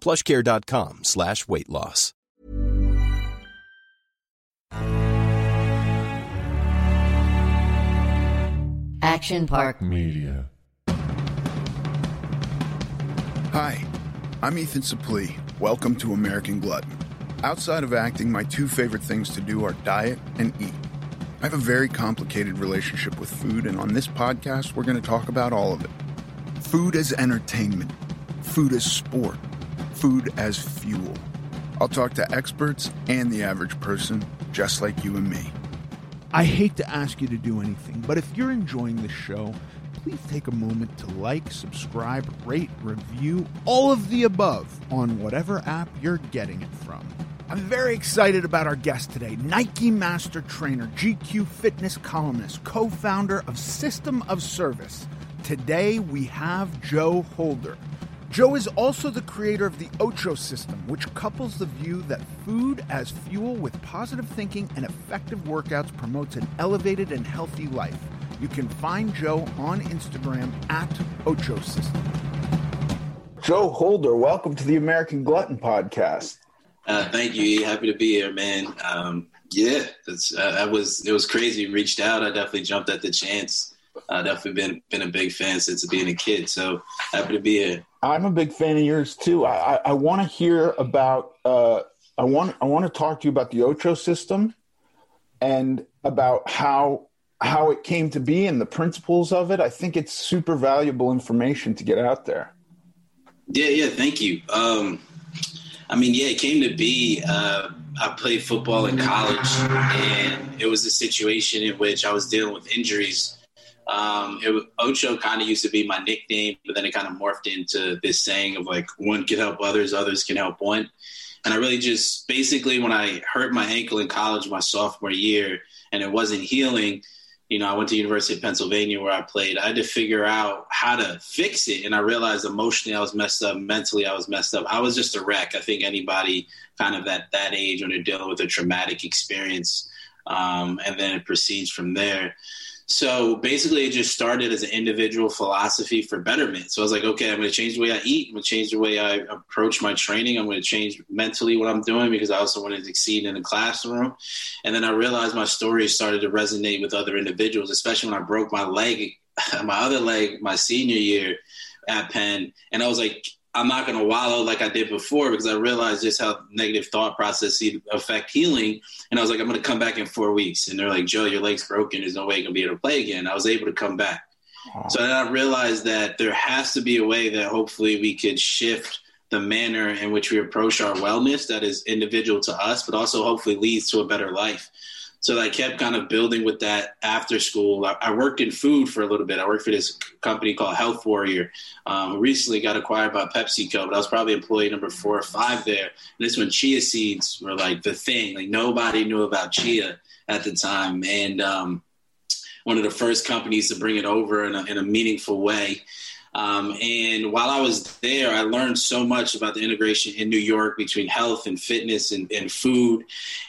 plushcare.com slash weight loss. Action Park Media. Hi, I'm Ethan Suplee. Welcome to American Glutton. Outside of acting, my two favorite things to do are diet and eat. I have a very complicated relationship with food, and on this podcast, we're going to talk about all of it food as entertainment, food as sport, food as fuel. I'll talk to experts and the average person, just like you and me. I hate to ask you to do anything, but if you're enjoying the show, please take a moment to like, subscribe, rate, review, all of the above on whatever app you're getting it from. I'm very excited about our guest today Nike Master Trainer, GQ Fitness columnist, co founder of System of Service. Today we have Joe Holder. Joe is also the creator of the Ocho system, which couples the view that food as fuel with positive thinking and effective workouts promotes an elevated and healthy life. You can find Joe on Instagram at Ocho System. Joe Holder, welcome to the American Glutton Podcast. Uh, thank you. E. Happy to be here, man. Um, yeah, it's, uh, I was it was crazy. Reached out. I definitely jumped at the chance. I definitely been been a big fan since being a kid. So happy to be here. I'm a big fan of yours too. I, I, I want to hear about. Uh, I want I want to talk to you about the Ocho system, and about how how it came to be and the principles of it. I think it's super valuable information to get out there. Yeah, yeah. Thank you. Um, I mean, yeah, it came to be. Uh, I played football in college, and it was a situation in which I was dealing with injuries. Um, it, Ocho kind of used to be my nickname, but then it kind of morphed into this saying of like, one can help others, others can help one. And I really just basically, when I hurt my ankle in college my sophomore year and it wasn't healing, you know, I went to University of Pennsylvania where I played. I had to figure out how to fix it, and I realized emotionally I was messed up, mentally I was messed up. I was just a wreck. I think anybody kind of at that age when they're dealing with a traumatic experience, um, and then it proceeds from there. So basically, it just started as an individual philosophy for betterment. So I was like, okay, I'm going to change the way I eat. I'm going to change the way I approach my training. I'm going to change mentally what I'm doing because I also want to succeed in the classroom. And then I realized my story started to resonate with other individuals, especially when I broke my leg, my other leg, my senior year at Penn. And I was like, I'm not going to wallow like I did before because I realized just how negative thought processes affect healing. And I was like, I'm going to come back in four weeks. And they're like, Joe, your leg's broken. There's no way you're going to be able to play again. I was able to come back. So then I realized that there has to be a way that hopefully we could shift the manner in which we approach our wellness that is individual to us, but also hopefully leads to a better life. So I kept kind of building with that after school. I, I, worked in food for a little bit. I worked for this company called Health Warrior. Um, recently got acquired by PepsiCo, but I was probably employee number four or five there. And this when chia seeds were like the thing. Like nobody knew about chia at the time. And um, one of the first companies to bring it over in a, in a meaningful way. Um, and while I was there, I learned so much about the integration in New York between health and fitness and, and food.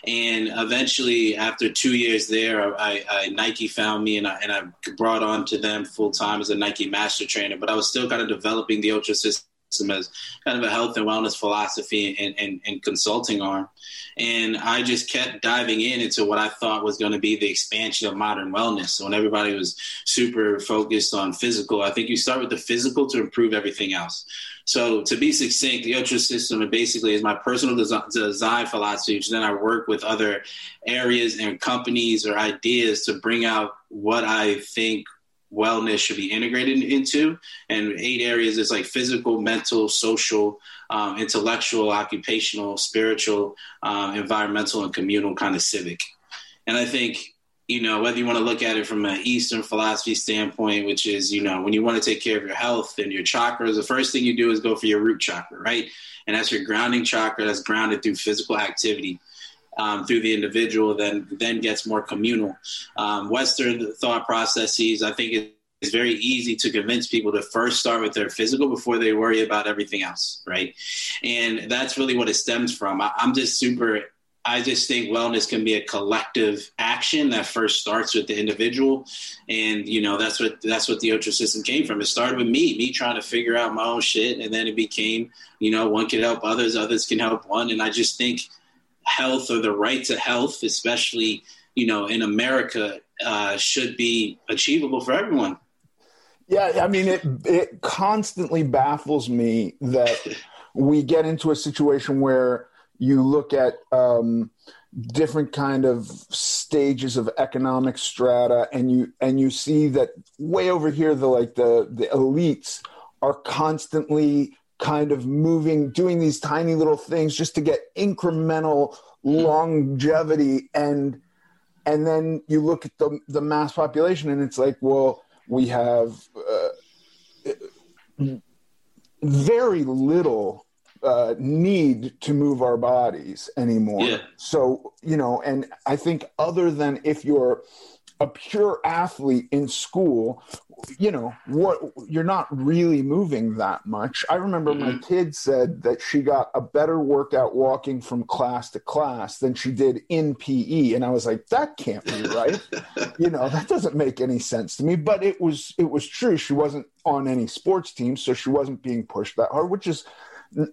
And eventually, after two years there, I, I, Nike found me and I, and I brought on to them full time as a Nike master trainer. But I was still kind of developing the Ocho system as kind of a health and wellness philosophy and, and, and, consulting arm. And I just kept diving in into what I thought was going to be the expansion of modern wellness. So when everybody was super focused on physical, I think you start with the physical to improve everything else. So to be succinct, the Ocho System basically is my personal design, design philosophy, which then I work with other areas and companies or ideas to bring out what I think wellness should be integrated into. And eight areas is like physical, mental, social, um, intellectual, occupational, spiritual, um, environmental, and communal kind of civic. And I think, you know, whether you want to look at it from an Eastern philosophy standpoint, which is, you know, when you want to take care of your health and your chakras, the first thing you do is go for your root chakra, right? And that's your grounding chakra that's grounded through physical activity um, through the individual, then then gets more communal. Um, Western thought processes, I think, it's very easy to convince people to first start with their physical before they worry about everything else, right? And that's really what it stems from. I, I'm just super I just think wellness can be a collective action that first starts with the individual, and you know that's what that's what the Ocho system came from. It started with me, me trying to figure out my own shit, and then it became, you know, one can help others, others can help one, and I just think health or the right to health, especially you know in America, uh, should be achievable for everyone. Yeah, I mean it. It constantly baffles me that we get into a situation where you look at um, different kind of stages of economic strata, and you and you see that way over here, the like the the elites are constantly kind of moving, doing these tiny little things just to get incremental longevity and and then you look at the the mass population and it's like well we have uh, very little uh, need to move our bodies anymore yeah. so you know and i think other than if you're a pure athlete in school you know what you're not really moving that much. I remember mm-hmm. my kid said that she got a better workout walking from class to class than she did in pe and i was like that can't be right. You know that doesn't make any sense to me but it was it was true. She wasn't on any sports team so she wasn't being pushed that hard which is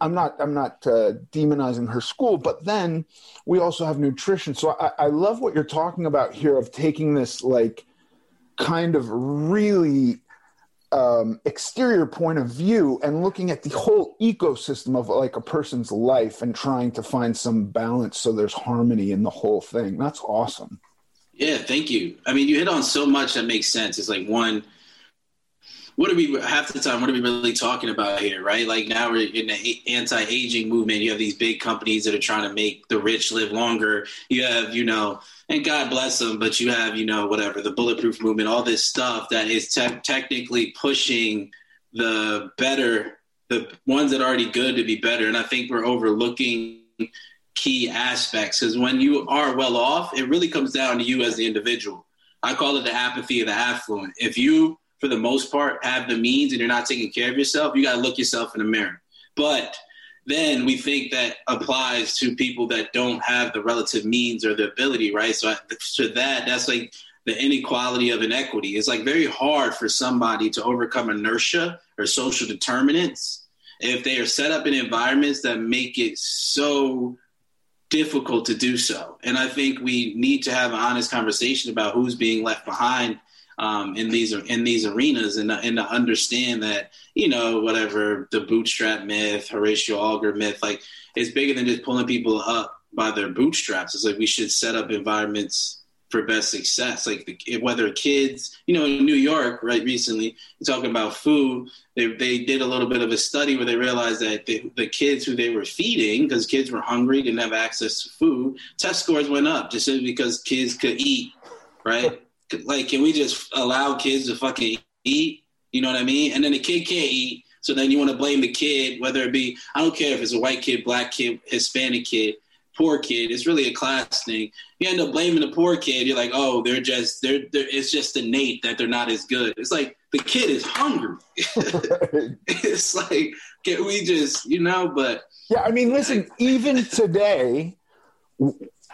I'm not I'm not uh, demonizing her school, but then we also have nutrition. So I, I love what you're talking about here of taking this like kind of really um, exterior point of view and looking at the whole ecosystem of like a person's life and trying to find some balance so there's harmony in the whole thing. That's awesome. Yeah, thank you. I mean, you hit on so much that makes sense. It's like one what are we half the time? What are we really talking about here, right? Like now we're in the anti-aging movement. You have these big companies that are trying to make the rich live longer. You have, you know, and God bless them, but you have, you know, whatever the bulletproof movement, all this stuff that is te- technically pushing the better, the ones that are already good to be better. And I think we're overlooking key aspects because when you are well off, it really comes down to you as the individual. I call it the apathy of the affluent. If you for the most part, have the means and you're not taking care of yourself, you got to look yourself in the mirror. But then we think that applies to people that don't have the relative means or the ability, right? So to that, that's like the inequality of inequity. It's like very hard for somebody to overcome inertia or social determinants if they are set up in environments that make it so difficult to do so. And I think we need to have an honest conversation about who's being left behind um, in these in these arenas and, and to understand that you know whatever the bootstrap myth, Horatio Alger myth, like it's bigger than just pulling people up by their bootstraps. It's like we should set up environments for best success. Like the, whether kids, you know, in New York, right, recently, talking about food, they, they did a little bit of a study where they realized that the, the kids who they were feeding, because kids were hungry, didn't have access to food, test scores went up just because kids could eat, right? like, can we just allow kids to fucking eat? You know what I mean? And then the kid can't eat. So then you want to blame the kid, whether it be, I don't care if it's a white kid, black kid, Hispanic kid, poor kid. It's really a class thing. You end up blaming the poor kid. You're like, oh, they're just, they're, they're it's just innate that they're not as good. It's like, the kid is hungry. it's like, can we just, you know, but. Yeah, I mean, listen, even today,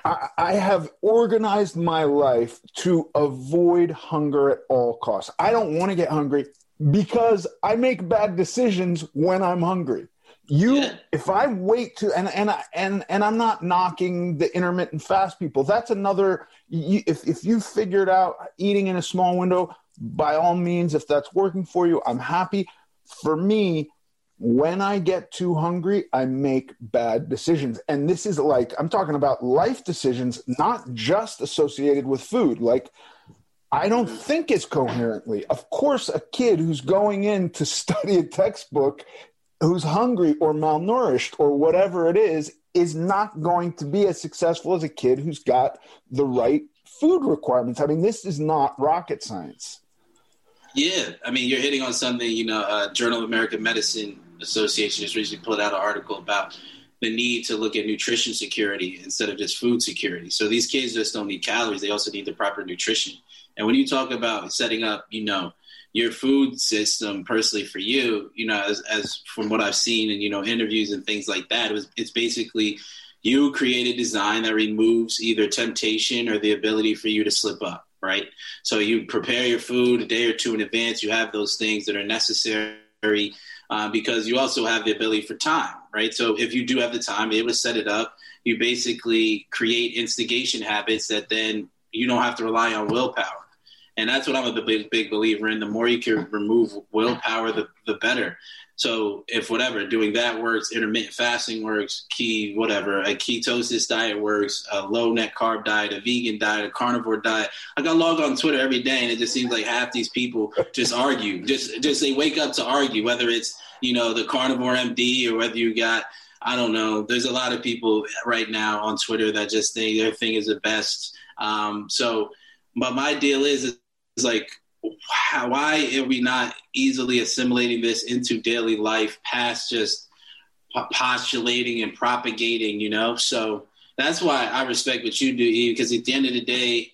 I, I have organized my life to avoid hunger at all costs. I don't want to get hungry because I make bad decisions when I'm hungry. You, yeah. if I wait to, and and and and I'm not knocking the intermittent fast people. That's another. You, if if you figured out eating in a small window, by all means, if that's working for you, I'm happy. For me, when I get too hungry, I make bad decisions. And this is like, I'm talking about life decisions, not just associated with food. Like, I don't think it's coherently. Of course, a kid who's going in to study a textbook who's hungry or malnourished or whatever it is is not going to be as successful as a kid who's got the right food requirements. I mean, this is not rocket science. Yeah, I mean, you're hitting on something. You know, uh, Journal of American Medicine Association just recently put out an article about the need to look at nutrition security instead of just food security. So these kids just don't need calories; they also need the proper nutrition. And when you talk about setting up, you know, your food system personally for you, you know, as, as from what I've seen and you know interviews and things like that, it was it's basically you create a design that removes either temptation or the ability for you to slip up right? So you prepare your food a day or two in advance. You have those things that are necessary uh, because you also have the ability for time, right? So if you do have the time, able to set it up, you basically create instigation habits that then you don't have to rely on willpower. And that's what I'm a big, big believer in. The more you can remove willpower, the, the better. So if whatever doing that works, intermittent fasting works, key whatever a ketosis diet works, a low net carb diet, a vegan diet, a carnivore diet. I got logged on Twitter every day, and it just seems like half these people just argue. Just just they wake up to argue, whether it's you know the carnivore MD or whether you got I don't know. There's a lot of people right now on Twitter that just think their thing is the best. Um, so, but my deal is, is like why are we not easily assimilating this into daily life past just postulating and propagating, you know? So that's why I respect what you do, Eve, because at the end of the day,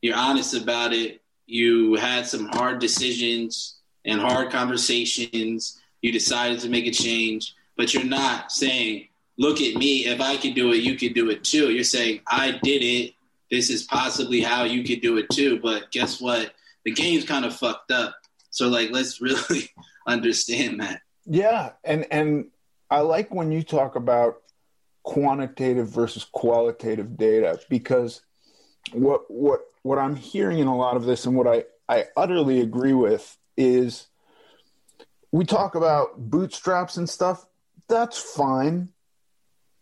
you're honest about it. You had some hard decisions and hard conversations. You decided to make a change, but you're not saying, look at me. If I can do it, you can do it too. You're saying, I did it. This is possibly how you could do it too. But guess what? The game's kind of fucked up. So like, let's really understand that. Yeah, and and I like when you talk about quantitative versus qualitative data because what what what I'm hearing in a lot of this and what I I utterly agree with is we talk about bootstraps and stuff. That's fine.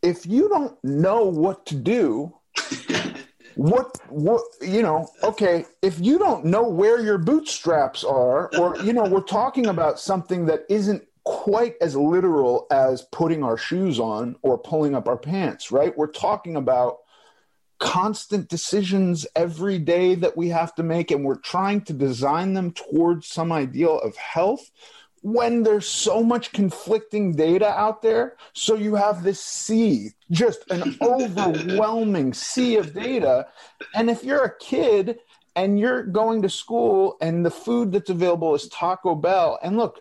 If you don't know what to do, what what you know okay if you don't know where your bootstraps are or you know we're talking about something that isn't quite as literal as putting our shoes on or pulling up our pants right? We're talking about constant decisions every day that we have to make and we're trying to design them towards some ideal of health when there's so much conflicting data out there. So you have this sea, just an overwhelming sea of data. And if you're a kid and you're going to school and the food that's available is Taco Bell, and look,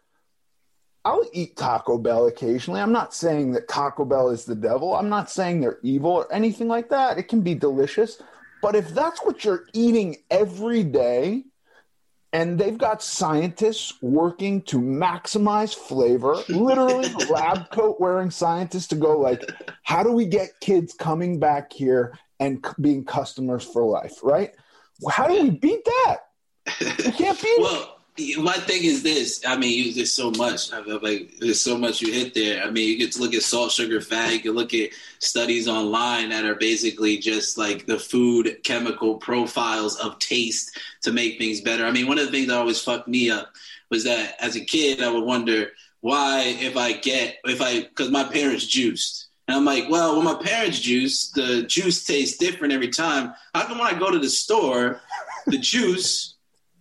I'll eat Taco Bell occasionally. I'm not saying that Taco Bell is the devil. I'm not saying they're evil or anything like that. It can be delicious. But if that's what you're eating every day, and they've got scientists working to maximize flavor. Literally lab coat wearing scientists to go like how do we get kids coming back here and being customers for life right? How do we beat that? We can't beat well, it my thing is this. I mean, there's so much. I feel like there's so much you hit there. I mean, you get to look at salt, sugar, fat. You can look at studies online that are basically just like the food chemical profiles of taste to make things better. I mean, one of the things that always fucked me up was that as a kid, I would wonder why if I get if I because my parents juiced. And I'm like, well, when my parents juice, the juice tastes different every time. How come when I go to the store, the juice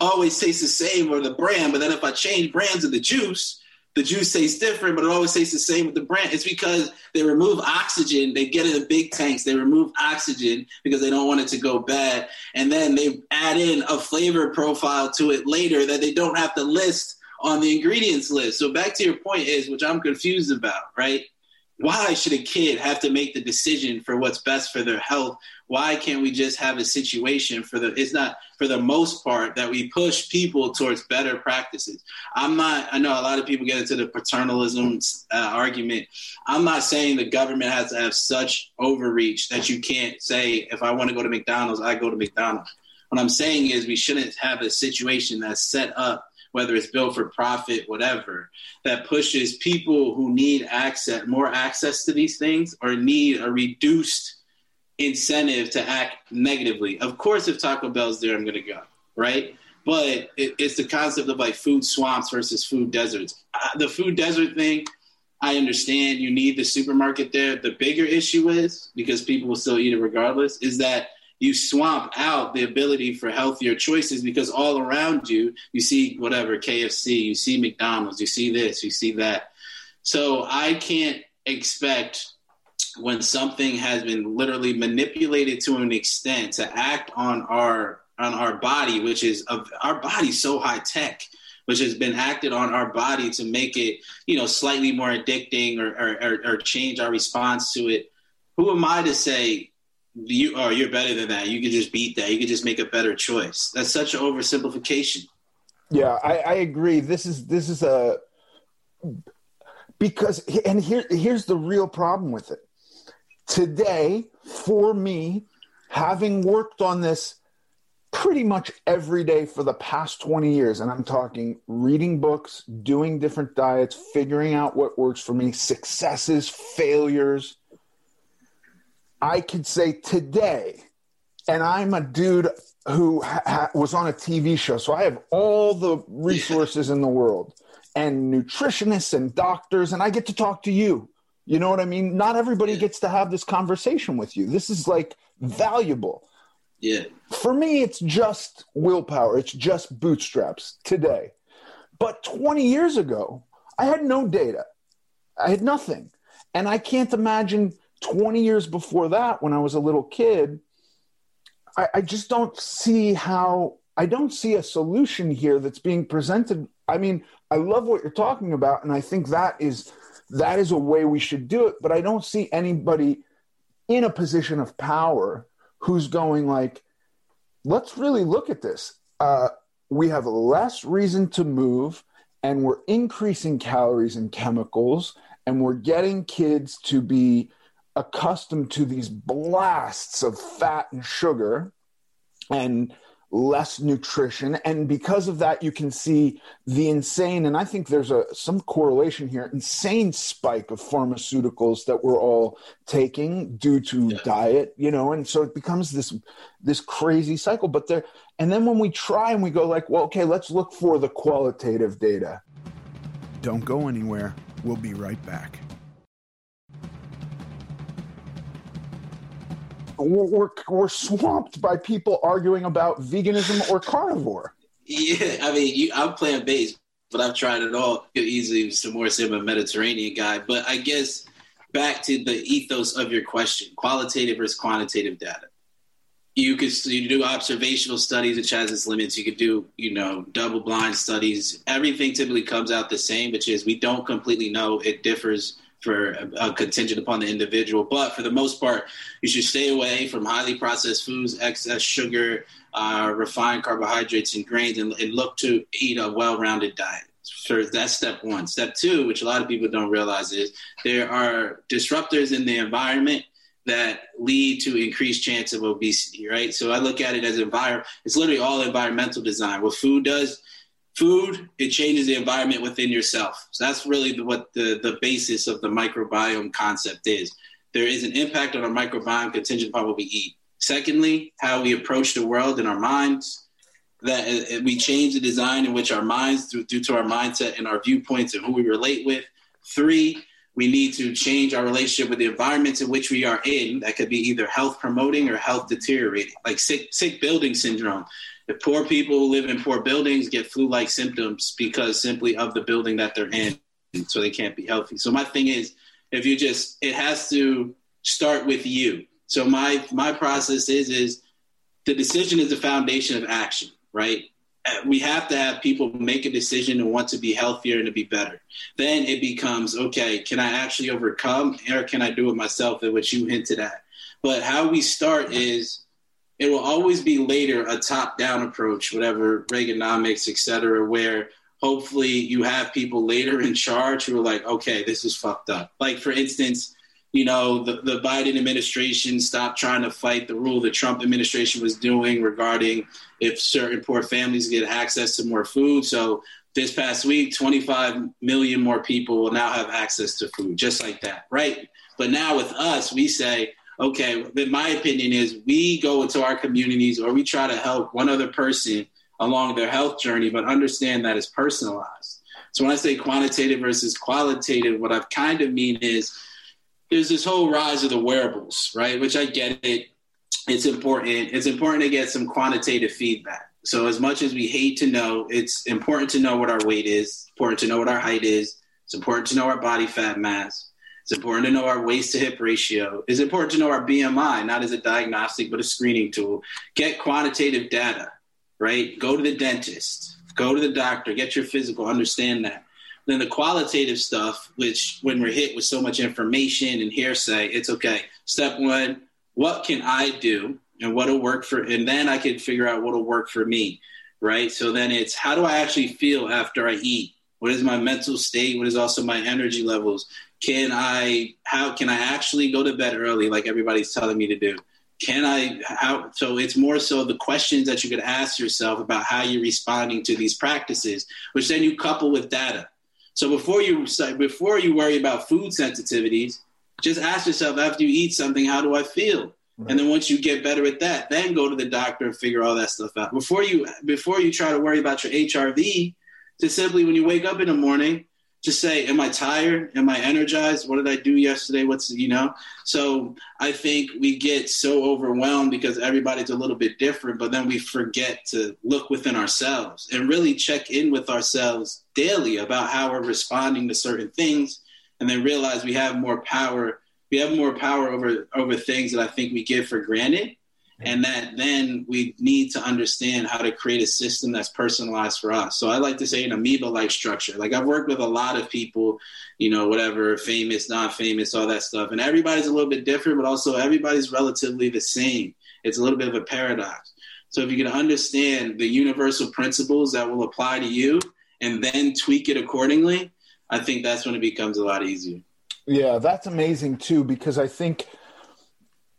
always tastes the same or the brand, but then if I change brands of the juice, the juice tastes different, but it always tastes the same with the brand. It's because they remove oxygen. They get it in big tanks. They remove oxygen because they don't want it to go bad. And then they add in a flavor profile to it later that they don't have to list on the ingredients list. So back to your point is, which I'm confused about, right? Why should a kid have to make the decision for what's best for their health? Why can't we just have a situation for the it's not for the most part that we push people towards better practices? I'm not i know a lot of people get into the paternalism uh, argument. I'm not saying the government has to have such overreach that you can't say if i want to go to mcdonald's i go to mcdonald's. What i'm saying is we shouldn't have a situation that's set up whether it's built for profit, whatever, that pushes people who need access, more access to these things or need a reduced incentive to act negatively. Of course, if Taco Bell's there, I'm going to go, right? But it, it's the concept of like food swamps versus food deserts. Uh, the food desert thing, I understand you need the supermarket there. The bigger issue is, because people will still eat it regardless, is that you swamp out the ability for healthier choices because all around you, you see whatever, KFC, you see McDonald's, you see this, you see that. So I can't expect when something has been literally manipulated to an extent to act on our on our body, which is of our body so high tech, which has been acted on our body to make it, you know, slightly more addicting or, or, or change our response to it. Who am I to say you are you're better than that? You can just beat that. You can just make a better choice. That's such an oversimplification. Yeah, I, I agree. This is this is a because and here here's the real problem with it today, for me, having worked on this pretty much every day for the past 20 years, and I'm talking reading books, doing different diets, figuring out what works for me, successes, failures. I could say today, and I'm a dude who ha- was on a TV show, so I have all the resources in the world and nutritionists and doctors, and I get to talk to you you know what I mean? Not everybody gets to have this conversation with you. This is like valuable. Yeah. For me, it's just willpower. It's just bootstraps today. But 20 years ago, I had no data. I had nothing. And I can't imagine 20 years before that, when I was a little kid, I, I just don't see how, I don't see a solution here that's being presented. I mean, I love what you're talking about. And I think that is that is a way we should do it. But I don't see anybody in a position of power who's going like, let's really look at this. Uh, we have less reason to move, and we're increasing calories and chemicals, and we're getting kids to be accustomed to these blasts of fat and sugar and less nutrition. And because of that you can see the insane and i think there's a some correlation here insane spike of pharmaceuticals that we're all taking due to yeah. diet you know and so it becomes this this crazy cycle. But there and then when we try and we go like well okay let's look for the qualitative data. Don't go anywhere. We'll be right back we're, we're swamped by people arguing about veganism or carnivore. Yeah, I mean, you, I'm plant based, but I've tried it all. Easily, some more say I'm a Mediterranean guy, but I guess back to the ethos of your question: qualitative versus quantitative data. You could you do observational studies, which has its limits. You could do, you know, double blind studies. Everything typically comes out the same, which is we don't completely know. It differs for a contingent upon the individual. But for the most part, you should stay away from highly processed foods, excess sugar, uh, refined carbohydrates, and grains, and, and look to eat a well-rounded diet. So that's step one. Step two, which a lot of people don't realize, is there are disruptors in the environment that lead to increased chance of obesity, right? So I look at it as environment. It's literally all environmental design. What food does food it changes the environment within yourself. So that's really what the, the basis of the microbiome concept is. There is an impact on our microbiome contingent upon what we eat. Secondly how we approach the world in our minds that uh, we change the design in which our minds due, due to our mindset and our viewpoints and who we relate with. Three we need to change our relationship with the environments in which we are in. That could be either health promoting or health deteriorating like sick, sick building syndrome the poor people who live in poor buildings get flu-like symptoms because simply of the building that they're in. so they can't be healthy. So my thing is, if you just, it has to start with you. So my my process is is the decision is the foundation of action, right? Uh, we have to have people make a decision and want to be healthier and to be better. Then it becomes okay. Can I actually overcome, or can I do it myself? At which you hinted at. But how we start is it will always be later a top down approach, whatever Reaganomics, et cetera, where hopefully you have people later in charge who are like, okay, this is fucked up. Like, for instance, you know, the, the Biden administration stopped trying to fight the rule the Trump administration was doing regarding if certain poor families get access to more food. So this past week, 25 million more people will now have access to food, just like that, right? But now with us, we say, okay, then my opinion is we go into our communities or we try to help one other person along their health journey, but understand that it's personalized. So when I say quantitative versus qualitative, what I kind of mean is there's this whole rise of the wearables, right? Which I get it. It's important. It's important to get some quantitative feedback. So as much as we hate to know, it's important to know what our weight is, important to know what our height is, it's important to know our body fat mass. It's important to know our waist to hip ratio. It's important to know our BMI, not as a diagnostic, but a screening tool. Get quantitative data, right? Go to the dentist, go to the doctor, get your physical, understand that. Then the qualitative stuff, which when we're hit with so much information and hearsay, it's okay. Step one, what can I do and what'll work for, and then I can figure out what'll work for me, right? So then it's how do I actually feel after I eat? What is my mental state? What is also my energy levels? Can I, how can I actually go to bed early like everybody's telling me to do? Can I, how, so it's more so the questions that you could ask yourself about how you're responding to these practices, which then you couple with data. So before you, before you worry about food sensitivities, just ask yourself after you eat something, how do I feel? Right. And then once you get better at that, then go to the doctor and figure all that stuff out. Before you before you try to worry about your HRV, just simply when you wake up in the morning, just say, Am I tired? Am I energized? What did I do yesterday? What's, you know? So I think we get so overwhelmed because everybody's a little bit different, but then we forget to look within ourselves and really check in with ourselves daily about how we're responding to certain things and then realize we have more power. We have more power over over things that I think we give for granted and that then we need to understand how to create a system that's personalized for us. So I like to say an amoeba-like structure. Like I've worked with a lot of people, you know, whatever, famous, not famous, all that stuff, and everybody's a little bit different, but also everybody's relatively the same. It's a little bit of a paradox. So if you can understand the universal principles that will apply to you and then tweak it accordingly, I think that's when it becomes a lot easier. Yeah, that's amazing too because I think –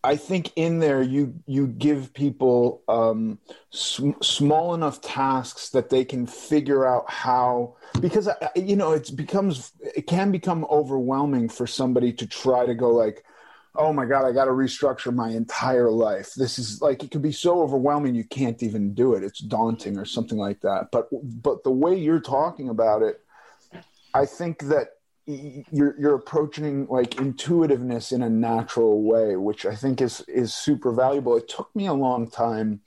I think in there you you give people um, sm- small enough tasks that they can figure out how because uh, you know it becomes it can become overwhelming for somebody to try to go like oh my god I got to restructure my entire life. This is like it could be so overwhelming you can't even do it. It's daunting or something like that. But but the way you're talking about it I think that you're you're approaching like intuitiveness in a natural way, which I think is is super valuable. It took me a long time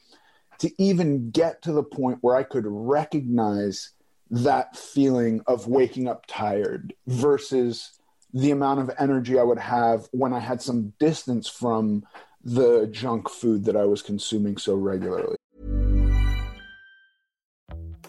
to even get to the point where I could recognize that feeling of waking up tired versus the amount of energy I would have when I had some distance from the junk food that I was consuming so regularly.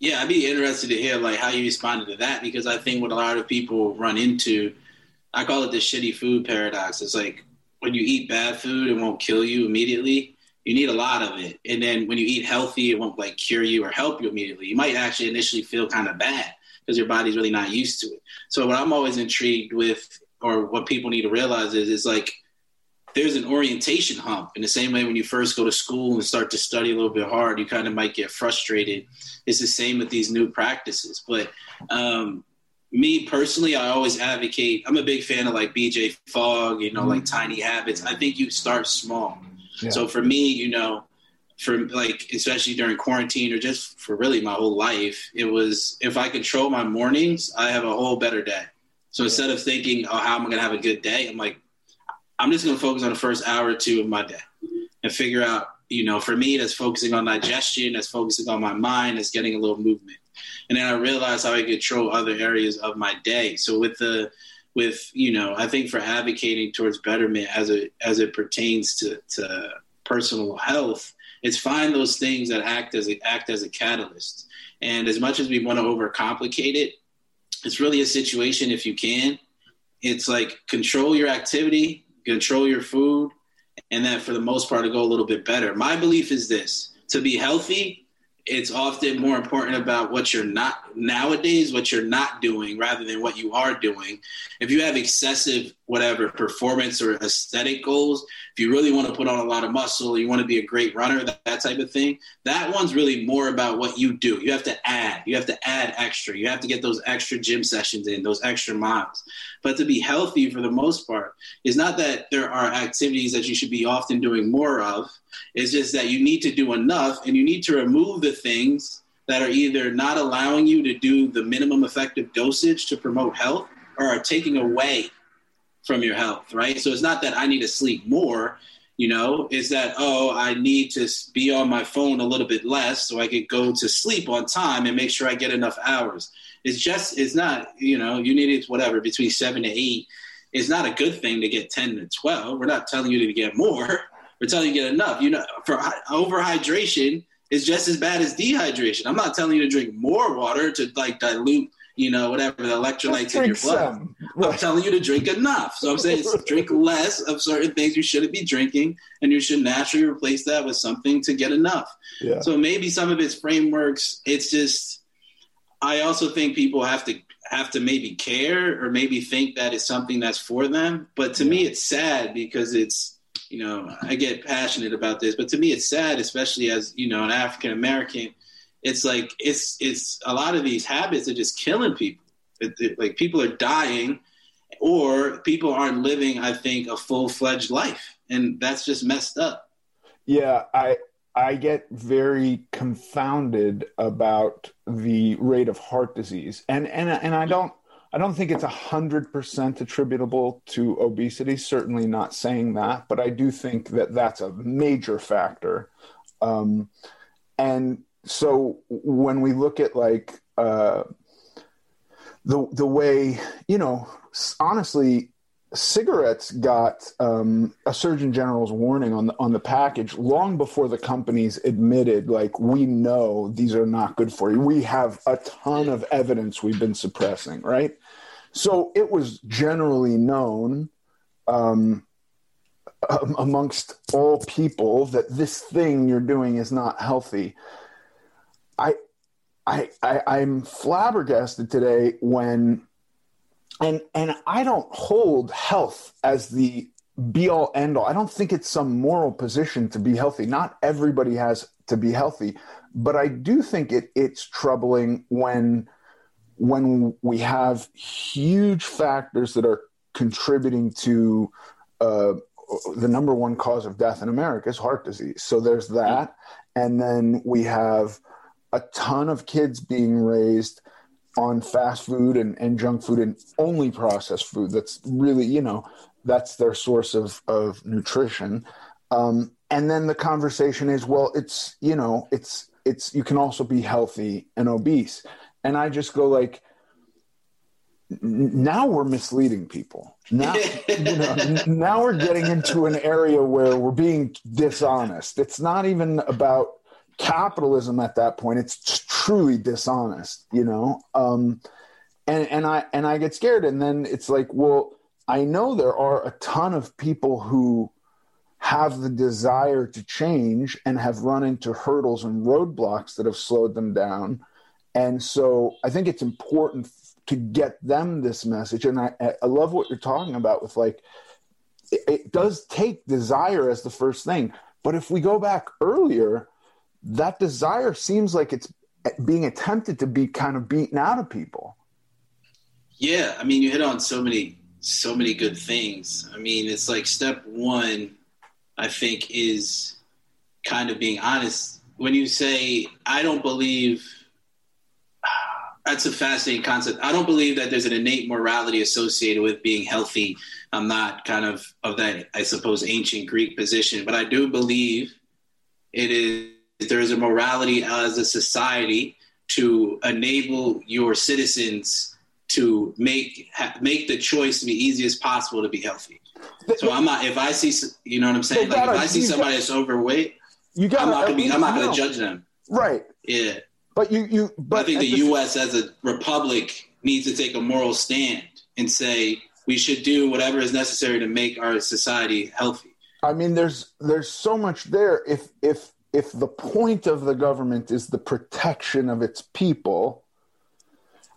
Yeah, I'd be interested to hear like how you responded to that because I think what a lot of people run into, I call it the shitty food paradox. It's like when you eat bad food, it won't kill you immediately. You need a lot of it, and then when you eat healthy, it won't like cure you or help you immediately. You might actually initially feel kind of bad because your body's really not used to it. So what I'm always intrigued with, or what people need to realize is, is like there's an orientation hump in the same way when you first go to school and start to study a little bit hard you kind of might get frustrated. It's the same with these new practices. But um, me personally i always advocate i'm a big fan of like bj fogg you know like tiny habits. I think you start small. Yeah. so for me you know for like especially during quarantine or just for really my whole life it was if i control my mornings i have a whole better day. So instead of thinking oh how am i going to have a good day? I'm like I'm just going to focus on the first hour or two of my day and figure out, you know, for me, that's focusing on digestion, that's focusing on my mind, that's getting a little movement. And then I realized how I control other areas of my day. So with the, with, you know, I think for advocating towards betterment as it, as it pertains to, to personal health, it's find those things that act as a, act as a catalyst. And as much as we want to overcomplicate it, it's really a situation if you can. It's like control your activity, control your food, and that for the most part to go a little bit better. My belief is this to be healthy, it's often more important about what you're not nowadays, what you're not doing rather than what you are doing. If you have excessive, whatever, performance or aesthetic goals, if you really want to put on a lot of muscle, you want to be a great runner, that, that type of thing, that one's really more about what you do. You have to add, you have to add extra. You have to get those extra gym sessions in, those extra miles. But to be healthy for the most part is not that there are activities that you should be often doing more of. It's just that you need to do enough and you need to remove the things that are either not allowing you to do the minimum effective dosage to promote health or are taking away from your health, right? So it's not that I need to sleep more, you know, it's that, oh, I need to be on my phone a little bit less so I can go to sleep on time and make sure I get enough hours. It's just, it's not, you know, you need it, whatever, between seven to eight. It's not a good thing to get 10 to 12. We're not telling you to get more. We're telling you to get enough. You know, for hy- overhydration is just as bad as dehydration. I'm not telling you to drink more water to like dilute, you know, whatever the electrolytes in your blood. I'm telling you to drink enough. So I'm saying drink less of certain things you shouldn't be drinking, and you should naturally replace that with something to get enough. Yeah. So maybe some of its frameworks, it's just. I also think people have to have to maybe care or maybe think that it's something that's for them. But to me, it's sad because it's you know I get passionate about this, but to me, it's sad, especially as you know an African American. It's like it's it's a lot of these habits are just killing people. It, it- like people are dying, or people aren't living. I think a full fledged life, and that's just messed up. Yeah, I I get very confounded about the rate of heart disease, and and and I don't I don't think it's a hundred percent attributable to obesity. Certainly not saying that, but I do think that that's a major factor. Um, and so when we look at like uh, the the way you know, honestly, cigarettes got um, a surgeon general's warning on the on the package long before the companies admitted like we know these are not good for you. We have a ton of evidence we've been suppressing right? So it was generally known um, um, amongst all people that this thing you're doing is not healthy. I i, I i'm flabbergasted today when and and I don't hold health as the be all end all. I don't think it's some moral position to be healthy. Not everybody has to be healthy, but I do think it it's troubling when when we have huge factors that are contributing to uh, the number one cause of death in America is heart disease. So there's that, and then we have a ton of kids being raised on fast food and, and junk food and only processed food. That's really, you know, that's their source of, of nutrition. Um, and then the conversation is, well, it's, you know, it's, it's, you can also be healthy and obese. And I just go like, now we're misleading people. Now, you know, now we're getting into an area where we're being dishonest. It's not even about capitalism at that point. It's truly dishonest, you know. Um, and and I and I get scared, and then it's like, well, I know there are a ton of people who have the desire to change and have run into hurdles and roadblocks that have slowed them down. And so I think it's important to get them this message. And I, I love what you're talking about with like, it, it does take desire as the first thing. But if we go back earlier, that desire seems like it's being attempted to be kind of beaten out of people. Yeah, I mean, you hit on so many so many good things. I mean, it's like step one, I think, is kind of being honest. When you say, I don't believe, that's a fascinating concept. I don't believe that there's an innate morality associated with being healthy. I'm not kind of of that, I suppose, ancient Greek position, but I do believe it is there is a morality as a society to enable your citizens to make ha, make the choice to be easy as possible to be healthy. So I'm not if I see you know what I'm saying. Like if I see somebody that's overweight, you got. I'm not gonna be. I'm not gonna judge them. Right. Yeah. But you you. But I think the, the U.S. as a republic needs to take a moral stand and say we should do whatever is necessary to make our society healthy. I mean, there's there's so much there. If if if the point of the government is the protection of its people,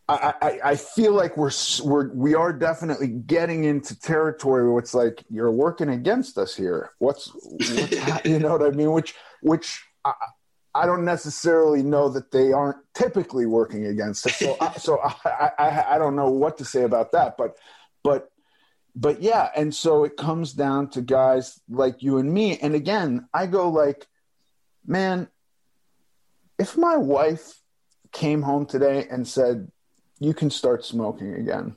I, I, I, feel like we're, we're we are definitely getting into territory where it's like you're working against us here. What's, what's you know what I mean? Which which I, I, don't necessarily know that they aren't typically working against us. So I, so I, I I don't know what to say about that. But but but yeah, and so it comes down to guys like you and me. And again, I go like man, if my wife came home today and said, you can start smoking again,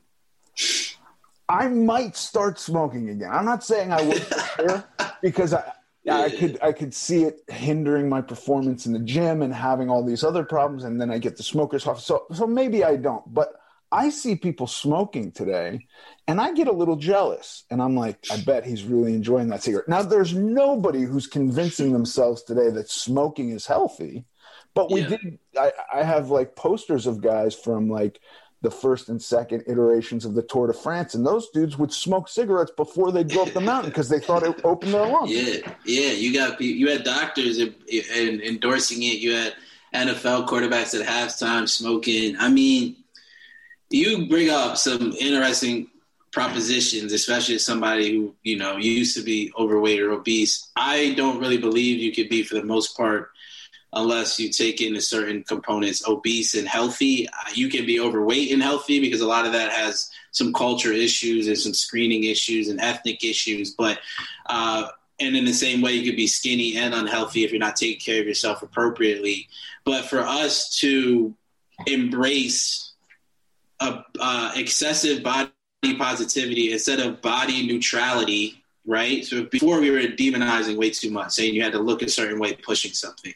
I might start smoking again. I'm not saying I would because I, I could I could see it hindering my performance in the gym and having all these other problems, and then I get the smokers off. So so maybe I don't, but I see people smoking today and I get a little jealous. And I'm like, I bet he's really enjoying that cigarette. Now, there's nobody who's convincing themselves today that smoking is healthy. But we yeah. did, I, I have like posters of guys from like the first and second iterations of the Tour de France, and those dudes would smoke cigarettes before they'd go up the mountain because they thought it opened their lungs. Yeah, yeah. You got you had doctors endorsing it. You had NFL quarterbacks at halftime smoking. I mean, you bring up some interesting propositions, especially as somebody who you know used to be overweight or obese. I don't really believe you could be, for the most part, unless you take into certain components, obese and healthy. You can be overweight and healthy because a lot of that has some culture issues and some screening issues and ethnic issues. But uh, and in the same way, you could be skinny and unhealthy if you're not taking care of yourself appropriately. But for us to embrace a uh, excessive body positivity instead of body neutrality, right? So before we were demonizing way too much, saying you had to look a certain way, pushing something.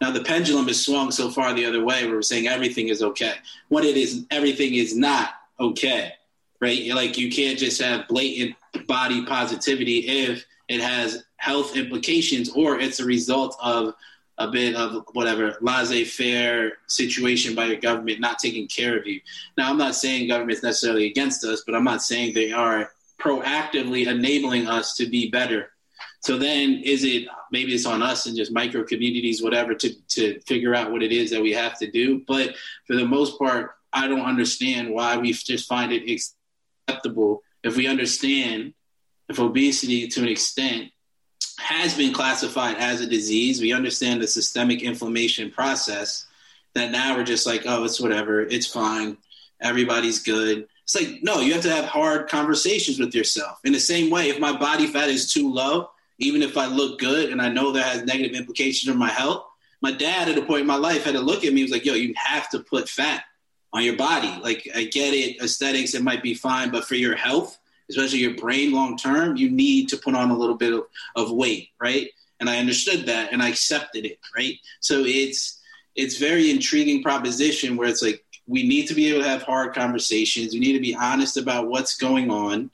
Now the pendulum has swung so far the other way where we're saying everything is okay. What it is, everything is not okay, right? Like you can't just have blatant body positivity if it has health implications or it's a result of a bit of whatever laissez-faire situation by your government not taking care of you. Now, I'm not saying government's necessarily against us, but I'm not saying they are proactively enabling us to be better. So then, is it maybe it's on us and just micro communities, whatever, to to figure out what it is that we have to do? But for the most part, I don't understand why we just find it acceptable if we understand if obesity to an extent has been classified as a disease, we understand the systemic inflammation process. That now we're just like, oh, it's whatever, it's fine, everybody's good. It's like, no, you have to have hard conversations with yourself. In the same way, if my body fat is too low, even if I look good and I know that has negative implications on my health, my dad at a point in my life had to look at me, he was like, yo, you have to put fat on your body. Like, I get it, aesthetics, it might be fine, but for your health, especially your brain long term, you need to put on a little bit of, of weight, right? And I understood that and I accepted it, right? So it's it's very intriguing proposition where it's like we need to be able to have hard conversations. We need to be honest about what's going on.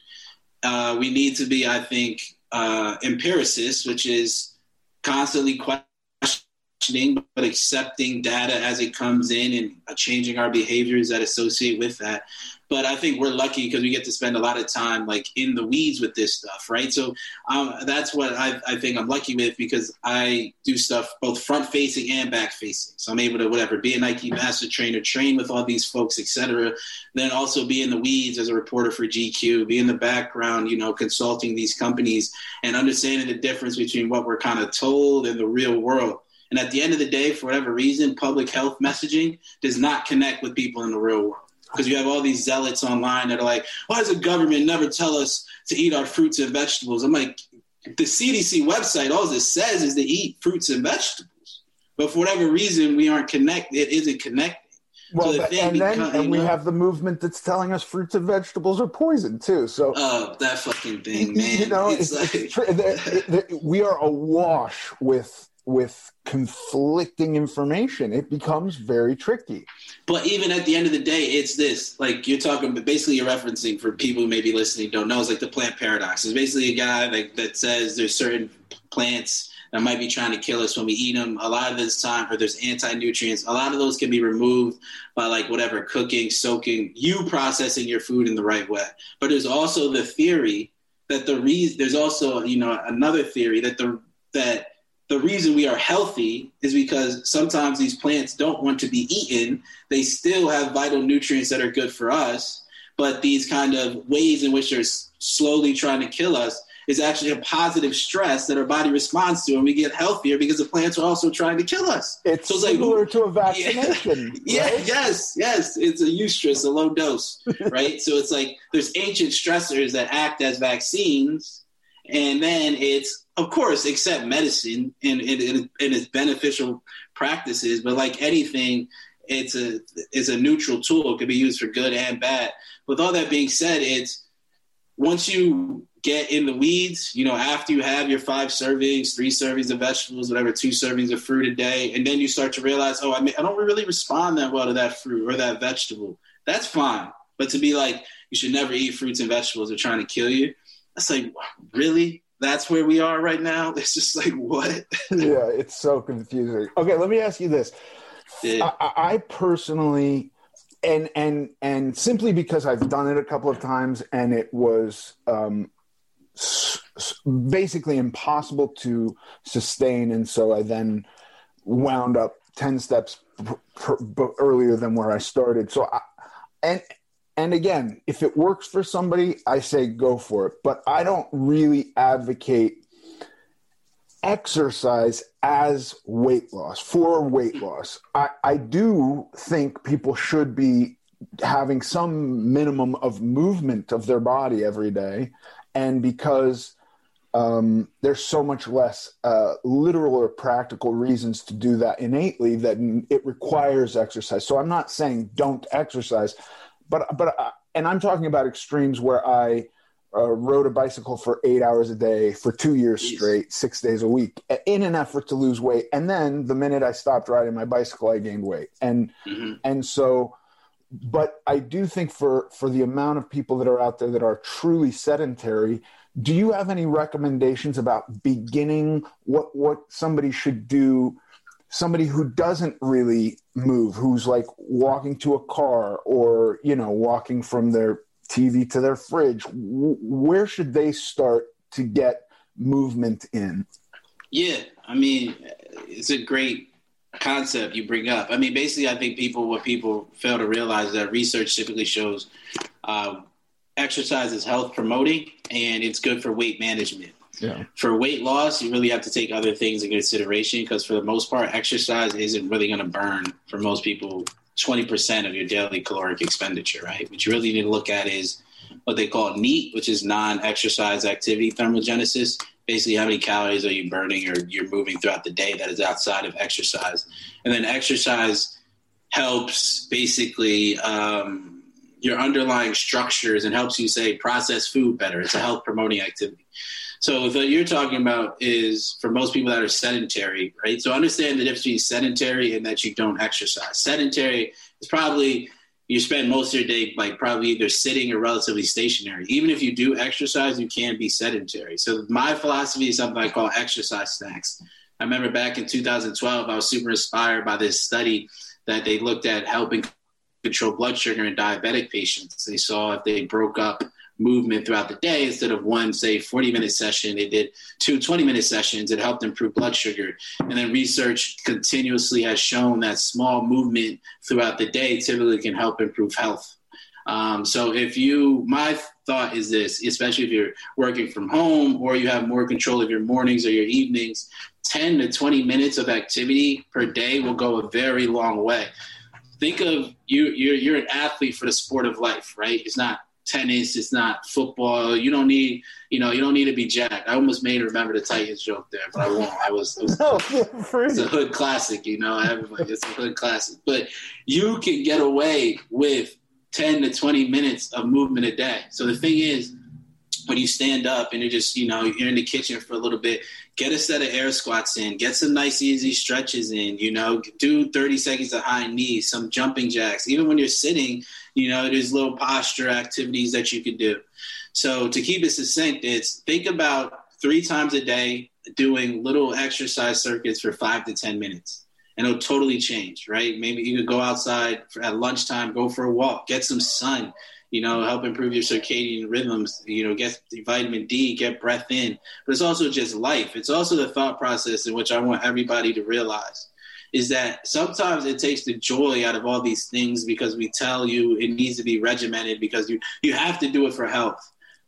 Uh, we need to be, I think, uh, empiricists, which is constantly questioning but accepting data as it comes in and changing our behaviors that associate with that but I think we're lucky because we get to spend a lot of time like in the weeds with this stuff, right? So um, that's what I, I, think I'm lucky with because I do stuff both front facing and back facing. So I'm able to whatever be a Nike master trainer, train with all these folks, etc. Then also be in the weeds as a reporter for GQ, be in the background, you know, consulting these companies and understanding the difference between what we're kind of told and the real world. And at the end of the day, for whatever reason, public health messaging does not connect with people in the real world because you have all these zealots online that are like, why does the government never tell us to eat our fruits and vegetables? I'm like, the CDC website, all it says is to eat fruits and vegetables. But for whatever reason, we aren't connected. It isn't connected. Well, so the and then and we have the movement that's telling us fruits and vegetables are poison too. So, oh, that fucking thing, man! You know, it's, it's, like... it's, we are awash with with conflicting information, it becomes very tricky. But even at the end of the day, it's this like you're talking, but basically you're referencing for people who may be listening don't know. It's like the plant paradox. It's basically a guy that, that says there's certain plants that might be trying to kill us when we eat them. A lot of this time, or there's anti nutrients. A lot of those can be removed by like whatever cooking, soaking, you processing your food in the right way. But there's also the theory that the reason there's also you know another theory that the that the reason we are healthy is because sometimes these plants don't want to be eaten. They still have vital nutrients that are good for us, but these kind of ways in which they're slowly trying to kill us is actually a positive stress that our body responds to, and we get healthier because the plants are also trying to kill us. It's, so it's similar like, to a vaccination. Yeah, right? yeah, yes, yes. It's a eustress, a low dose, right? so it's like there's ancient stressors that act as vaccines, and then it's of course, except medicine and, and, and its beneficial practices, but like anything, it's a it's a neutral tool. It can be used for good and bad. With all that being said, it's once you get in the weeds, you know, after you have your five servings, three servings of vegetables, whatever, two servings of fruit a day, and then you start to realize, oh, I mean, I don't really respond that well to that fruit or that vegetable. That's fine. But to be like, you should never eat fruits and vegetables, they're trying to kill you. That's like, really? that's where we are right now. It's just like what? yeah, it's so confusing. Okay, let me ask you this. Yeah. I, I, personally, and and and simply because I've done it a couple of times, and it was um, s- basically impossible to sustain, and so I then wound up ten steps earlier than where I started. So, I, and and again, if it works for somebody, I say go for it. But I don't really advocate exercise as weight loss for weight loss. I, I do think people should be having some minimum of movement of their body every day. And because um, there's so much less uh, literal or practical reasons to do that innately that it requires exercise. So I'm not saying don't exercise but but uh, and I'm talking about extremes where I uh, rode a bicycle for eight hours a day for two years Jeez. straight, six days a week, in an effort to lose weight. And then the minute I stopped riding my bicycle, I gained weight. And mm-hmm. and so, but I do think for for the amount of people that are out there that are truly sedentary, do you have any recommendations about beginning what what somebody should do? Somebody who doesn't really move who's like walking to a car or you know walking from their tv to their fridge where should they start to get movement in yeah i mean it's a great concept you bring up i mean basically i think people what people fail to realize that research typically shows uh, exercise is health promoting and it's good for weight management. Yeah. For weight loss, you really have to take other things in consideration because for the most part, exercise isn't really going to burn for most people 20% of your daily caloric expenditure, right? What you really need to look at is what they call NEAT, which is non-exercise activity thermogenesis. Basically, how many calories are you burning or you're moving throughout the day that is outside of exercise? And then exercise helps basically um, your underlying structures and helps you say process food better. It's a health promoting activity. So what you're talking about is for most people that are sedentary, right? So understand the difference between sedentary and that you don't exercise. Sedentary is probably you spend most of your day like probably either sitting or relatively stationary. Even if you do exercise, you can be sedentary. So my philosophy is something I call exercise snacks. I remember back in 2012, I was super inspired by this study that they looked at helping control blood sugar in diabetic patients. They saw if they broke up movement throughout the day instead of one say 40 minute session. They did two 20 minute sessions. It helped improve blood sugar. And then research continuously has shown that small movement throughout the day typically can help improve health. Um, so if you my thought is this especially if you're working from home or you have more control of your mornings or your evenings 10 to 20 minutes of activity per day will go a very long way. Think of you you're, you're an athlete for the sport of life right? It's not tennis. It's not football. You don't need, you know, you don't need to be jacked. I almost made remember the Titans joke there, but I won't. I was, it was no, it's a hood classic, you know. Everybody, it's a hood classic. But you can get away with ten to twenty minutes of movement a day. So the thing is, when you stand up and you're just, you know, you're in the kitchen for a little bit, get a set of air squats in, get some nice easy stretches in, you know, do 30 seconds of high knees, some jumping jacks. Even when you're sitting, you know, there's little posture activities that you can do. So to keep it succinct, it's think about three times a day doing little exercise circuits for five to 10 minutes. And it'll totally change, right? Maybe you could go outside at lunchtime, go for a walk, get some sun, you know, help improve your circadian rhythms, you know, get vitamin D, get breath in. But it's also just life. It's also the thought process in which I want everybody to realize is that sometimes it takes the joy out of all these things because we tell you it needs to be regimented because you, you have to do it for health.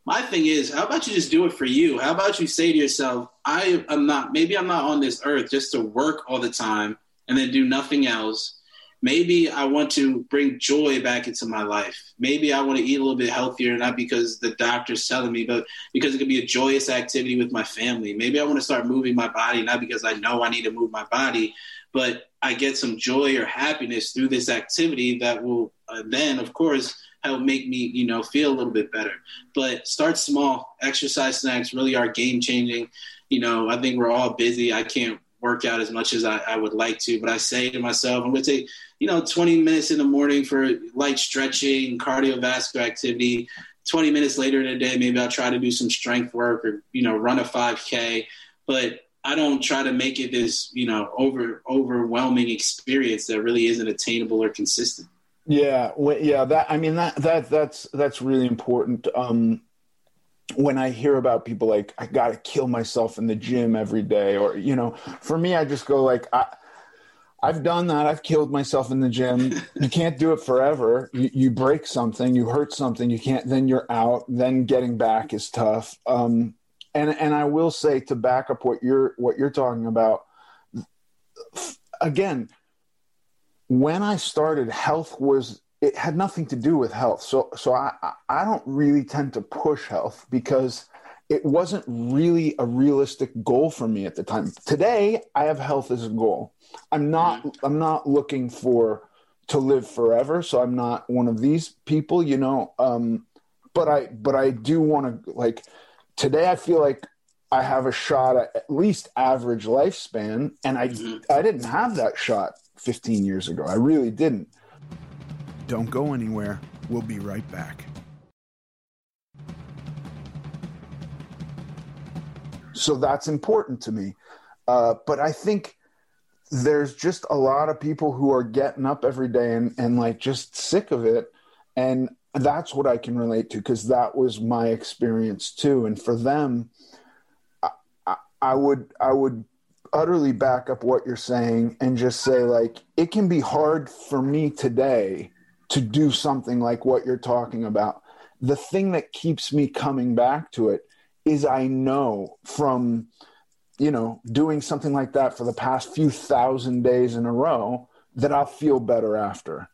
My thing is, how about you just do it for you? How about you say to yourself, I am not, maybe I'm not on this earth just to work all the time and then do nothing else maybe I want to bring joy back into my life. Maybe I want to eat a little bit healthier, not because the doctor's telling me, but because it could be a joyous activity with my family. Maybe I want to start moving my body, not because I know I need to move my body, but I get some joy or happiness through this activity that will uh, then, of course, help make me, you know, feel a little bit better. But start small. Exercise snacks really are game changing. You know, I think we're all busy. I can't work out as much as I, I, would like to, but I say to myself, I'm going to take, you know, 20 minutes in the morning for light stretching, cardiovascular activity. 20 minutes later in the day, maybe I'll try to do some strength work or, you know, run a 5K. But I don't try to make it this, you know, over overwhelming experience that really isn't attainable or consistent. Yeah, well, yeah. That I mean that that that's that's really important. Um, when I hear about people like I got to kill myself in the gym every day, or you know, for me, I just go like I, I've done that. I've killed myself in the gym. You can't do it forever. You, you break something, you hurt something, you can't. Then you're out. Then getting back is tough. Um, and and I will say to back up what you're what you're talking about. Again, when I started, health was it had nothing to do with health. So so I I don't really tend to push health because it wasn't really a realistic goal for me at the time. Today I have health as a goal. I'm not mm-hmm. I'm not looking for to live forever, so I'm not one of these people, you know. Um, but I but I do want to like today I feel like I have a shot at at least average lifespan and I mm-hmm. I didn't have that shot 15 years ago. I really didn't. Don't go anywhere. We'll be right back. So that's important to me. Uh, but I think there's just a lot of people who are getting up every day and, and like just sick of it. And that's what I can relate to because that was my experience too. And for them, I, I, I would I would utterly back up what you're saying and just say like it can be hard for me today to do something like what you're talking about. the thing that keeps me coming back to it is I know from, you know, doing something like that for the past few thousand days in a row that I'll feel better after.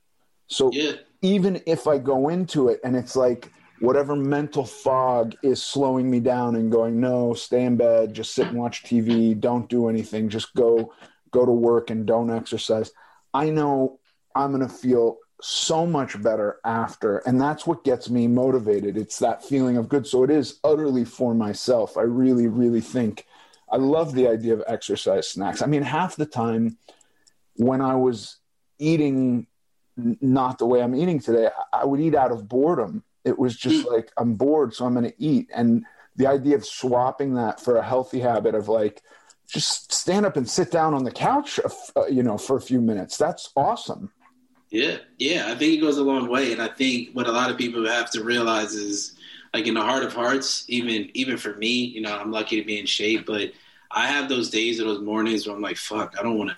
So Yeah. even if I go into it and it's like whatever mental fog is slowing me down and going, no, stay in bed, just sit and watch TV, don't do anything, just go go to work and don't exercise. I know I'm going to feel so much better after and that's what gets me motivated. It's that feeling of good. So it is utterly for myself. I really really think I love the idea of exercise snacks. I mean, half the time when I was eating not the way I'm eating today, I would eat out of boredom. It was just like I'm bored, so I'm going to eat. And the idea of swapping that for a healthy habit of like just stand up and sit down on the couch, uh, you know, for a few minutes. That's awesome. Yeah, yeah, I think it goes a long way, and I think what a lot of people have to realize is, like in the heart of hearts, even even for me, you know, I'm lucky to be in shape, but I have those days or those mornings where I'm like, fuck, I don't want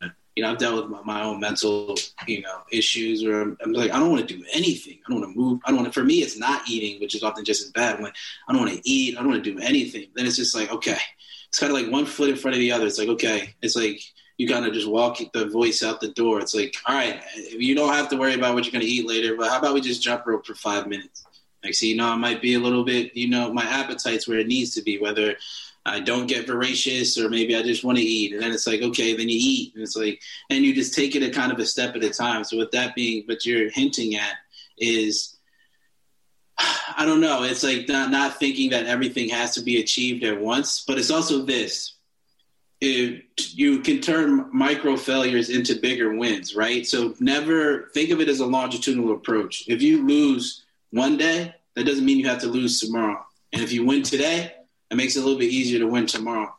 to, you know, I've dealt with my, my own mental, you know, issues, where I'm, I'm like, I don't want to do anything, I don't want to move, I don't want to. For me, it's not eating, which is often just as bad. I'm like, I don't want to eat, I don't want to do anything. Then it's just like, okay, it's kind of like one foot in front of the other. It's like, okay, it's like you kind of just walk the voice out the door. It's like, all right, you don't have to worry about what you're going to eat later, but how about we just jump rope for five minutes? Like, so, you know, I might be a little bit, you know, my appetite's where it needs to be, whether I don't get voracious or maybe I just want to eat. And then it's like, okay, then you eat. And it's like, and you just take it a kind of a step at a time. So with that being, what you're hinting at is, I don't know. It's like not, not thinking that everything has to be achieved at once, but it's also this it, you can turn micro failures into bigger wins, right? So never think of it as a longitudinal approach. If you lose one day, that doesn't mean you have to lose tomorrow. And if you win today, it makes it a little bit easier to win tomorrow.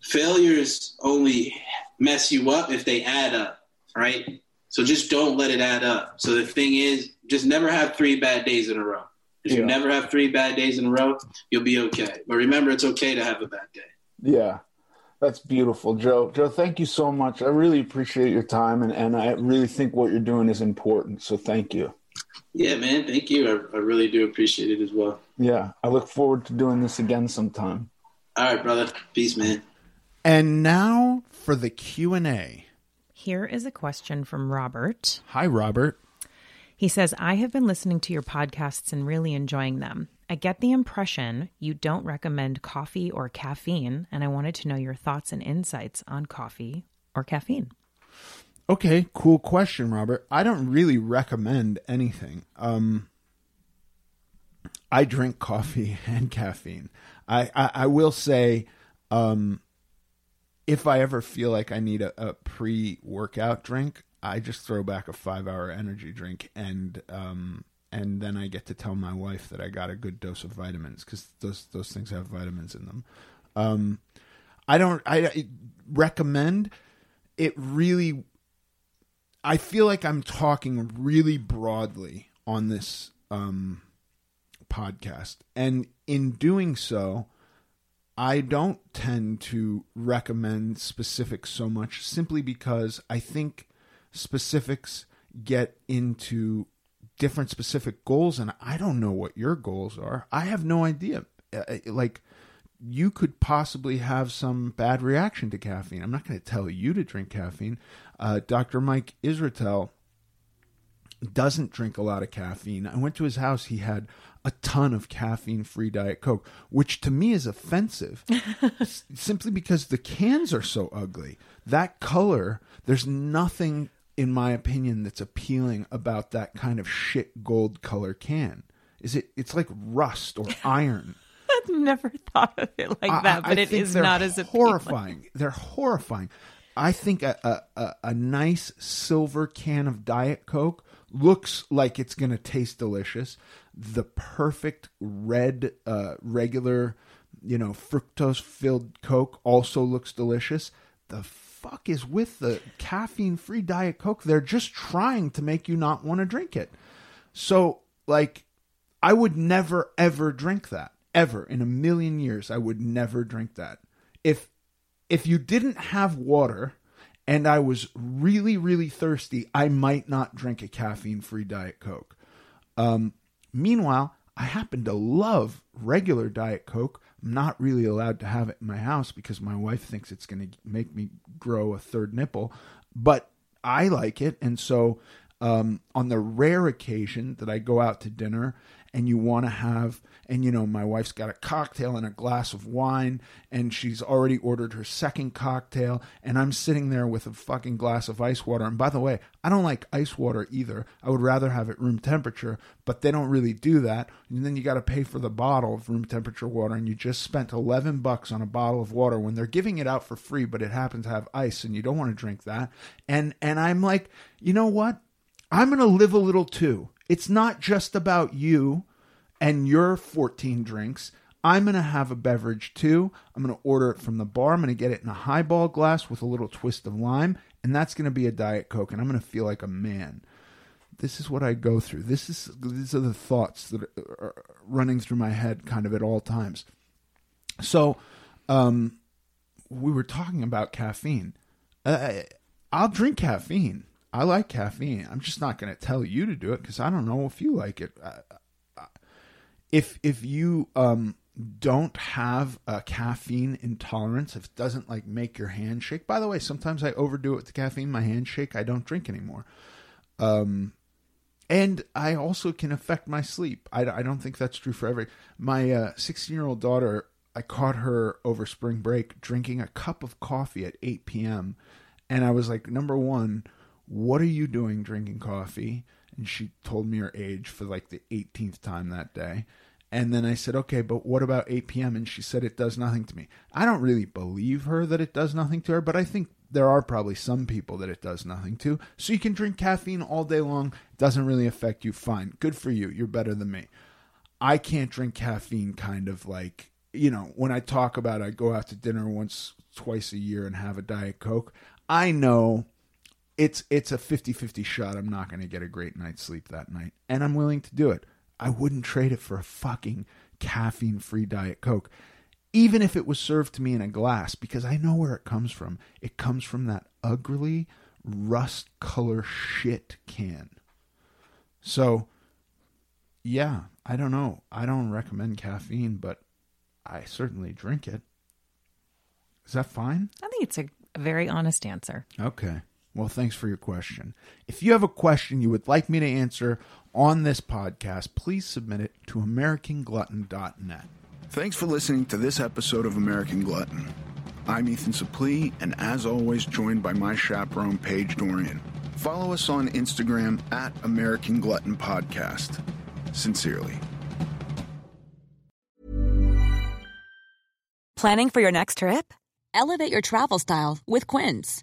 Failures only mess you up if they add up, right? So just don't let it add up. So the thing is, just never have three bad days in a row. If you never have three bad days in a row, you'll be okay. But remember, it's okay to have a bad day. Yeah. That's beautiful, Joe. Joe, thank you so much. I really appreciate your time, and, and I really think what you're doing is important. So thank you. Yeah, man. Thank you. I, I really do appreciate it as well. Yeah, I look forward to doing this again sometime. All right, brother. Peace, man. And now for the Q&A. Here is a question from Robert. Hi Robert. He says, I have been listening to your podcasts and really enjoying them. I get the impression you don't recommend coffee or caffeine, and I wanted to know your thoughts and insights on coffee or caffeine. Okay, cool question, Robert. I don't really recommend anything. Um, I drink coffee and caffeine. I, I, I will say, um, if I ever feel like I need a, a pre workout drink, I just throw back a five hour energy drink and um, and then I get to tell my wife that I got a good dose of vitamins because those those things have vitamins in them. Um, I don't I, I recommend it really I feel like I'm talking really broadly on this um, podcast. And in doing so, I don't tend to recommend specifics so much simply because I think specifics get into different specific goals, and I don't know what your goals are. I have no idea. Uh, Like, you could possibly have some bad reaction to caffeine. I'm not going to tell you to drink caffeine. Uh, Dr. Mike Israetel doesn't drink a lot of caffeine. I went to his house. He had a ton of caffeine free Diet Coke, which to me is offensive s- simply because the cans are so ugly. That color, there's nothing, in my opinion, that's appealing about that kind of shit gold color can. Is it? It's like rust or iron. I've never thought of it like I- that, but it think not as appealing. horrifying. They're horrifying. I think a, a, a, a nice silver can of Diet Coke looks like it's going to taste delicious. The perfect red, uh, regular, you know, fructose filled Coke also looks delicious. The fuck is with the caffeine free Diet Coke? They're just trying to make you not want to drink it. So, like, I would never ever drink that. Ever in a million years, I would never drink that. If if you didn't have water and I was really really thirsty, I might not drink a caffeine free diet coke. Um, meanwhile, I happen to love regular Diet Coke. I'm not really allowed to have it in my house because my wife thinks it's going to make me grow a third nipple, but I like it. And so, um, on the rare occasion that I go out to dinner and you want to have and you know my wife's got a cocktail and a glass of wine and she's already ordered her second cocktail and I'm sitting there with a fucking glass of ice water. And by the way I don't like ice water either. I would rather have it room temperature but they don't really do that. And then you got to pay for the bottle of room temperature water and you just spent 11 bucks on a bottle of water when they're giving it out for free but it happens to have ice and you don't want to drink that. And and I'm like you know what? I'm going to live a little too it's not just about you and your 14 drinks. I'm going to have a beverage too. I'm going to order it from the bar. I'm going to get it in a highball glass with a little twist of lime, and that's going to be a Diet Coke, and I'm going to feel like a man. This is what I go through. This is these are the thoughts that are running through my head kind of at all times. So, um, we were talking about caffeine. Uh, I'll drink caffeine. I like caffeine. I'm just not going to tell you to do it because I don't know if you like it. if if you um, don't have a caffeine intolerance, if it doesn't like make your hand shake. By the way, sometimes I overdo it with the caffeine. My hand shake. I don't drink anymore. Um, and I also can affect my sleep. I, I don't think that's true for every. My 16 uh, year old daughter, I caught her over spring break drinking a cup of coffee at 8 p.m. And I was like, number one what are you doing drinking coffee? And she told me her age for like the 18th time that day. And then I said, okay, but what about 8 p.m.? And she said, it does nothing to me. I don't really believe her that it does nothing to her, but I think there are probably some people that it does nothing to. So you can drink caffeine all day long, doesn't really affect you. Fine. Good for you. You're better than me. I can't drink caffeine kind of like, you know, when I talk about I go out to dinner once, twice a year and have a Diet Coke. I know it's it's a 50-50 shot I'm not going to get a great night's sleep that night and I'm willing to do it. I wouldn't trade it for a fucking caffeine-free diet coke even if it was served to me in a glass because I know where it comes from. It comes from that ugly rust color shit can. So yeah, I don't know. I don't recommend caffeine, but I certainly drink it. Is that fine? I think it's a very honest answer. Okay. Well, thanks for your question. If you have a question you would like me to answer on this podcast, please submit it to AmericanGlutton.net. Thanks for listening to this episode of American Glutton. I'm Ethan Suplee, and as always, joined by my chaperone, Paige Dorian. Follow us on Instagram at American Glutton Podcast. Sincerely. Planning for your next trip? Elevate your travel style with Quince.